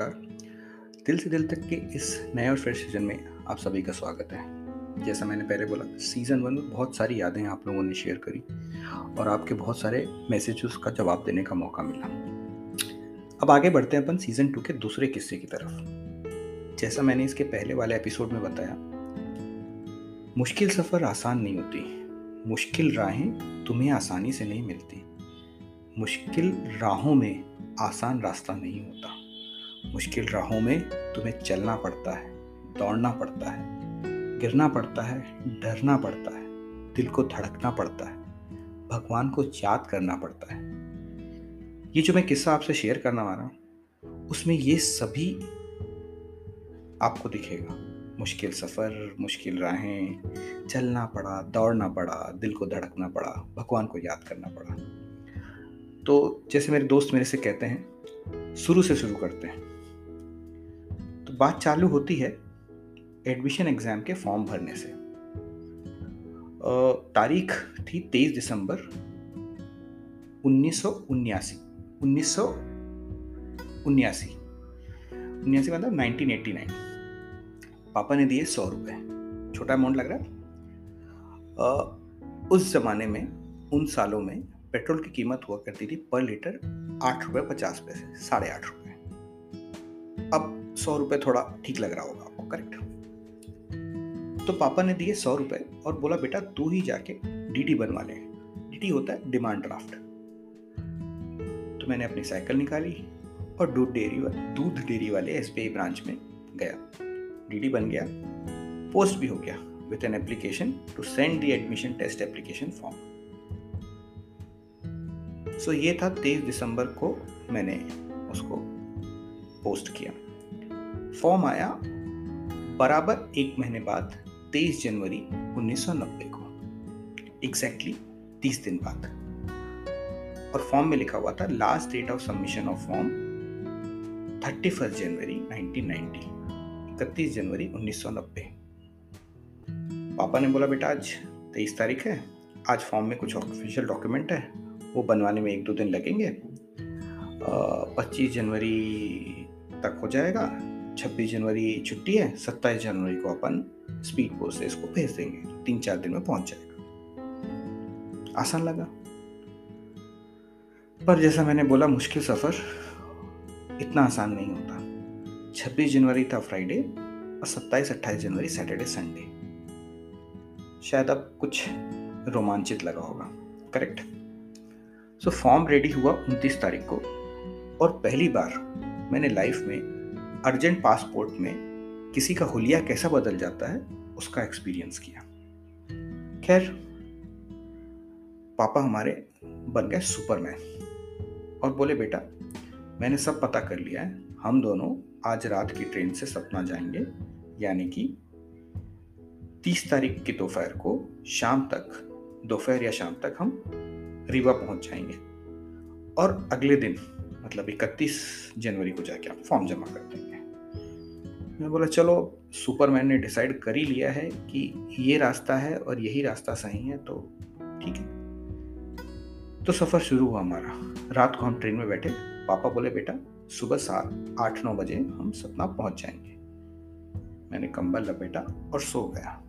नमस्कार। दिल से दिल तक के इस नए और फ्रेश सीज़न में आप सभी का स्वागत है। जैसा मैंने पहले बोला, सीज़न वन में बहुत सारी यादें आप लोगों ने शेयर करी और आपके बहुत सारे मैसेजेस का जवाब देने का मौका मिला। अब आगे बढ़ते हैं अपन सीज़न टू के दूसरे किस्से की तरफ़। जैसा मैंने इसके पहले वाले एपिसोड में बताया, मुश्किल सफ़र आसान नहीं होती। मुश्किल राहें तुम्हें आसानी से नहीं मिलती। मुश्किल राहों में आसान रास्ता नहीं होता। मुश्किल राहों में तुम्हें चलना पड़ता है, दौड़ना पड़ता है, गिरना पड़ता है, डरना पड़ता है, दिल को धड़कना पड़ता है, भगवान को याद करना पड़ता है। ये जो मैं किस्सा आपसे शेयर करना वाला हूँ, उसमें ये सभी आपको दिखेगा। मुश्किल सफ़र, मुश्किल राहें, चलना पड़ा, दौड़ना पड़ा, दिल को धड़कना पड़ा, भगवान को याद करना पड़ा। तो जैसे मेरे दोस्त मेरे से कहते हैं, शुरू से शुरू करते हैं। बात चालू होती है एडमिशन एग्ज़ाम के फॉर्म भरने से। तारीख थी तेईस दिसंबर उन्नीस सौ उन्यासी। उन्नीस सौ उन्यासी। उन्यासी मतलब नाइनटीन एट्टी नाइन। पापा ने दिए सौ रुपये छोटा अमाउंट लग रहा है। उस ज़माने में, उन सालों में पेट्रोल की कीमत हुआ करती थी पर लीटर आठ रुपये पचास पैसे, साढ़े आठ रुपये अब सौ रुपये थोड़ा ठीक लग रहा होगा आपको करेक्ट तो पापा ने दिए सौ रुपये और बोला, बेटा, तू ही जाके डीडी बनवा ले। डीडी होता है डिमांड ड्राफ्ट तो मैंने अपनी साइकिल निकाली और दूध डेयरी दूध डेयरी वाले एसबीआई ब्रांच में गया। डीडी बन गया पोस्ट भी हो गया with an application to send the admission test application form so ये था तेईस दिसंबर को मैंने उसको पोस्ट किया। फॉर्म आया बराबर एक महीने बाद तेईस जनवरी 1990 को। एग्जैक्टली तीस दिन बाद। और फॉर्म में लिखा हुआ था last date of submission of form thirty first January 1990 इकतीस जनवरी 1990 पापा ने बोला, बेटा, आज तेईस तारीख है। आज फॉर्म में कुछ ऑफिशियल डॉक्यूमेंट है। वो बनवाने में एक दो दिन लगेंगे। पच्चीस जनवरी तक हो जाएगा। छब्बीस जनवरी छुट्टी है, सत्ताईस जनवरी को अपन स्पीड पोस्ट से इसको भेज देंगे। तीन चार दिन में पहुँच जाएगा। आसान लगा। पर जैसा मैंने बोला, मुश्किल सफ़र इतना आसान नहीं होता। छब्बीस जनवरी था फ्राइडे और सत्ताईस, अट्ठाईस जनवरी सैटरडे संडे शायद अब कुछ रोमांचित लगा होगा। करेक्ट सो फॉर्म रेडी हुआ उनतीस तारीख को और पहली बार मैंने लाइफ में अर्जेंट पासपोर्ट में किसी का हुलिया कैसा बदल जाता है, उसका एक्सपीरियंस किया। खैर, पापा हमारे बन गए सुपरमैन। और बोले, बेटा, मैंने सब पता कर लिया है, हम दोनों आज रात की ट्रेन से सपना जाएँगे, यानी कि तीस तारीख की दोपहर को शाम तक, दोपहर या शाम तक हम रीवा पहुँच जाएँगे। और अगले दिन मतलब इकतीस जनवरी को जाके आप फॉर्म जमा कर देंगे। मैं बोला, चलो, सुपरमैन ने डिसाइड कर ही लिया है कि ये रास्ता है और यही रास्ता सही है तो ठीक है। तो सफ़र शुरू हुआ हमारा। रात को हम ट्रेन में बैठे। पापा बोले, बेटा, सुबह सात, आठ, नौ बजे हम सतना पहुँच जाएँगे। मैंने कंबल लपेटा और सो गया।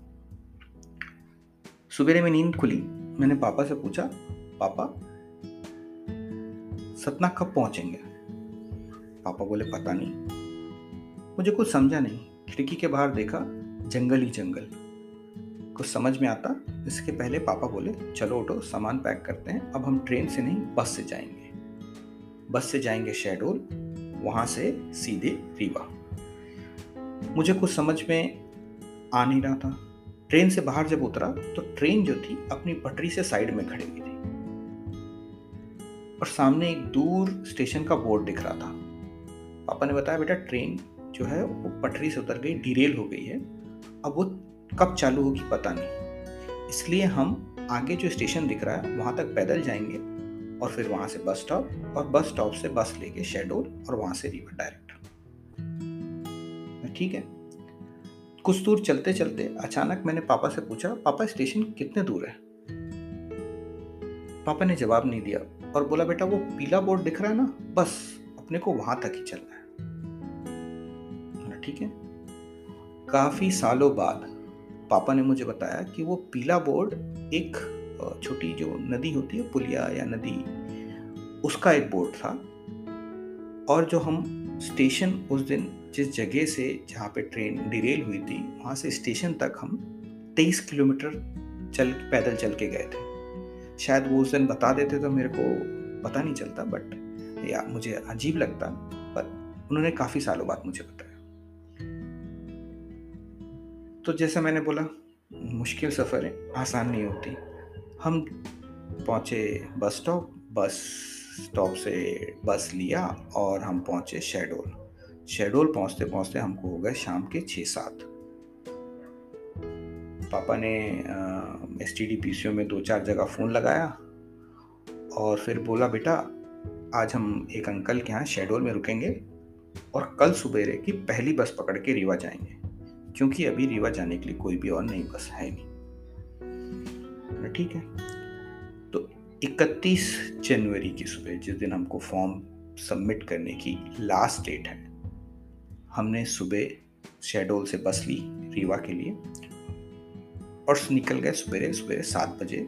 सुबह में नींद खुली। मैंने पापा से पूछा, पापा, सतना कब पहुँचेंगे? पापा बोले, पता नहीं। मुझे कुछ समझा नहीं। खिड़की के बाहर देखा, जंगल ही जंगल। कुछ समझ में आता, इसके पहले पापा बोले, चलो उठो, सामान पैक करते हैं, अब हम ट्रेन से नहीं, बस से जाएँगे। बस से जाएँगे शेडोल वहाँ से सीधे रीवा। मुझे कुछ समझ में आ नहीं रहा था। ट्रेन से बाहर जब उतरा तो ट्रेन जो थी, अपनी पटरी से साइड में खड़ी हुई थी। और सामने एक दूर स्टेशन का बोर्ड दिख रहा था। पापा ने बताया, बेटा, ट्रेन जो है वो पटरी से उतर गई डिरेल हो गई है। अब वो कब चालू होगी पता नहीं। इसलिए हम आगे जो स्टेशन दिख रहा है, वहाँ तक पैदल जाएँगे और फिर वहाँ से बस स्टॉप और बस स्टॉप से बस लेके शेडोल और वहाँ से रिवर डायरेक्ट ठीक है? कुछ दूर चलते चलते अचानक मैंने पापा से पूछा, पापा स्टेशन कितने दूर है? पापा ने जवाब नहीं दिया और बोला, बेटा, वो पीला बोर्ड दिख रहा है ना, बस अपने को वहाँ तक ही चलना है। ठीक है? काफ़ी सालों बाद पापा ने मुझे बताया कि वो पीला बोर्ड एक छोटी जो नदी होती है, पुलिया या नदी, उसका एक बोर्ड था। और जो हम स्टेशन उस दिन, जिस जगह से जहाँ पे ट्रेन डिरेल हुई थी, वहाँ से स्टेशन तक हम तेईस किलोमीटर चल, पैदल चल के गए थे। शायद वो उस दिन बता देते तो मेरे को पता नहीं चलता, बट या मुझे अजीब लगता पर उन्होंने काफ़ी सालों बाद मुझे बताया। तो जैसा मैंने बोला, मुश्किल सफ़र है, आसान नहीं होती। हम पहुँचे बस स्टॉप बस स्टॉप से बस लिया और हम पहुँचे शेडोल। शेडोल पहुँचते पहुँचते हमको हो गए शाम के छः सात। पापा ने S T D P C O में दो चार जगह फ़ोन लगाया और फिर बोला, बेटा, आज हम एक अंकल के यहाँ शेडोल में रुकेंगे और कल सुबेरे की पहली बस पकड़ के रीवा जाएँगे। क्योंकि अभी रीवा जाने के लिए कोई भी और नई बस है नहीं। ठीक है। तो 31 जनवरी की सुबह जिस दिन हमको फॉर्म सबमिट करने की लास्ट डेट है, हमने सुबह शेडोल से बस ली रीवा के लिए और निकल गए सवेरे सवेरे सात बजे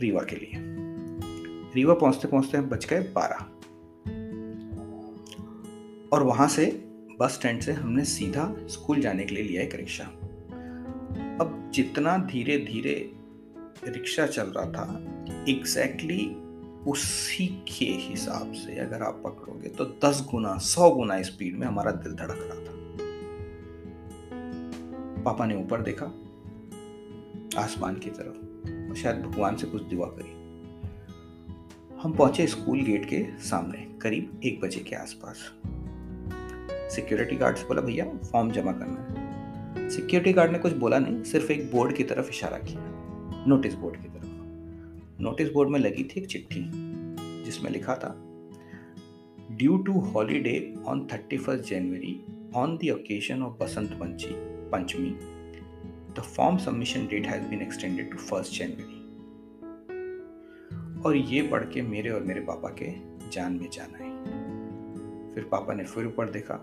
रीवा के लिए। रीवा पहुँचते पहुँचते हम बच गए बारह। और वहाँ से बस स्टैंड से हमने सीधा स्कूल जाने के लिए लिया एक रिक्शा। अब जितना धीरे धीरे रिक्शा चल रहा था एग्जैक्टली exactly उसी के हिसाब से अगर आप पकड़ोगे तो दस गुना, सौ गुना स्पीड में हमारा दिल धड़क रहा था। पापा ने ऊपर देखा, आसमान की तरफ़, शायद भगवान से कुछ दुआ करी। हम पहुँचे स्कूल गेट के सामने, करीब एक बजे के आसपास। सिक्योरिटी गार्ड से बोला, भैया, फॉर्म जमा करना है। सिक्योरिटी गार्ड ने कुछ बोला नहीं, सिर्फ़ एक बोर्ड की तरफ़ इशारा किया, नोटिस बोर्ड की तरफ़। नोटिस बोर्ड में लगी थी एक चिट्ठी, जिसमें लिखा था due to holiday on thirty first January on the occasion of Basant Panchi Panchami the form submission date has been extended to first January और ये पढ़ के मेरे और मेरे पापा के जान में जान आई। फिर पापा ने फिर ऊपर देखा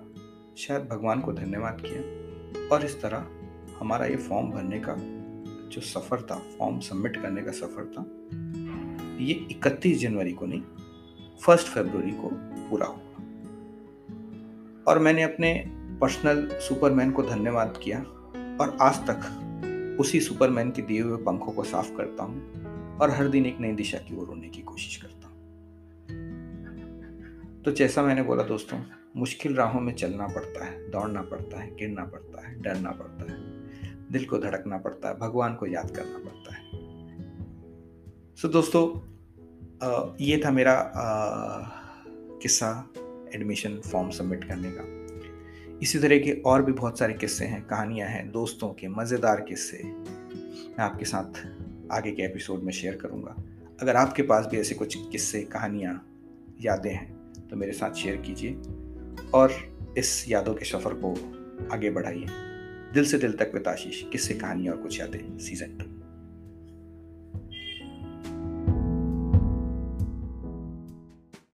शायद भगवान को धन्यवाद किया। और इस तरह हमारा ये फॉर्म भरने का जो सफ़र था फॉर्म सबमिट करने का सफ़र था, ये 31 जनवरी को नहीं फ़र्स्ट फरवरी को पूरा हुआ। और मैंने अपने पर्सनल सुपरमैन को धन्यवाद किया और आज तक उसी सुपरमैन के दिए हुए पंखों को साफ़ करता हूँ और हर दिन एक नई दिशा की ओर होने की कोशिश करता हूँ। तो जैसा मैंने बोला दोस्तों, मुश्किल राहों में चलना पड़ता है, दौड़ना पड़ता है, गिरना पड़ता है, डरना पड़ता है, दिल को धड़कना पड़ता है, भगवान को याद करना पड़ता है। सो दोस्तों ये था मेरा किस्सा एडमिशन फॉर्म सबमिट करने का। इसी तरह के और भी बहुत सारे किस्से हैं, कहानियाँ हैं, दोस्तों के मज़ेदार किस्से मैं आपके साथ आगे के एपिसोड में शेयर करूँगा। अगर आपके पास भी ऐसे कुछ किस्से, कहानियाँ, यादें हैं तो मेरे साथ शेयर कीजिए और इस यादों के सफ़र को आगे बढ़ाइए। दिल से दिल तक विताशीष किससे कहानी और कुछ यादें सीज़न टू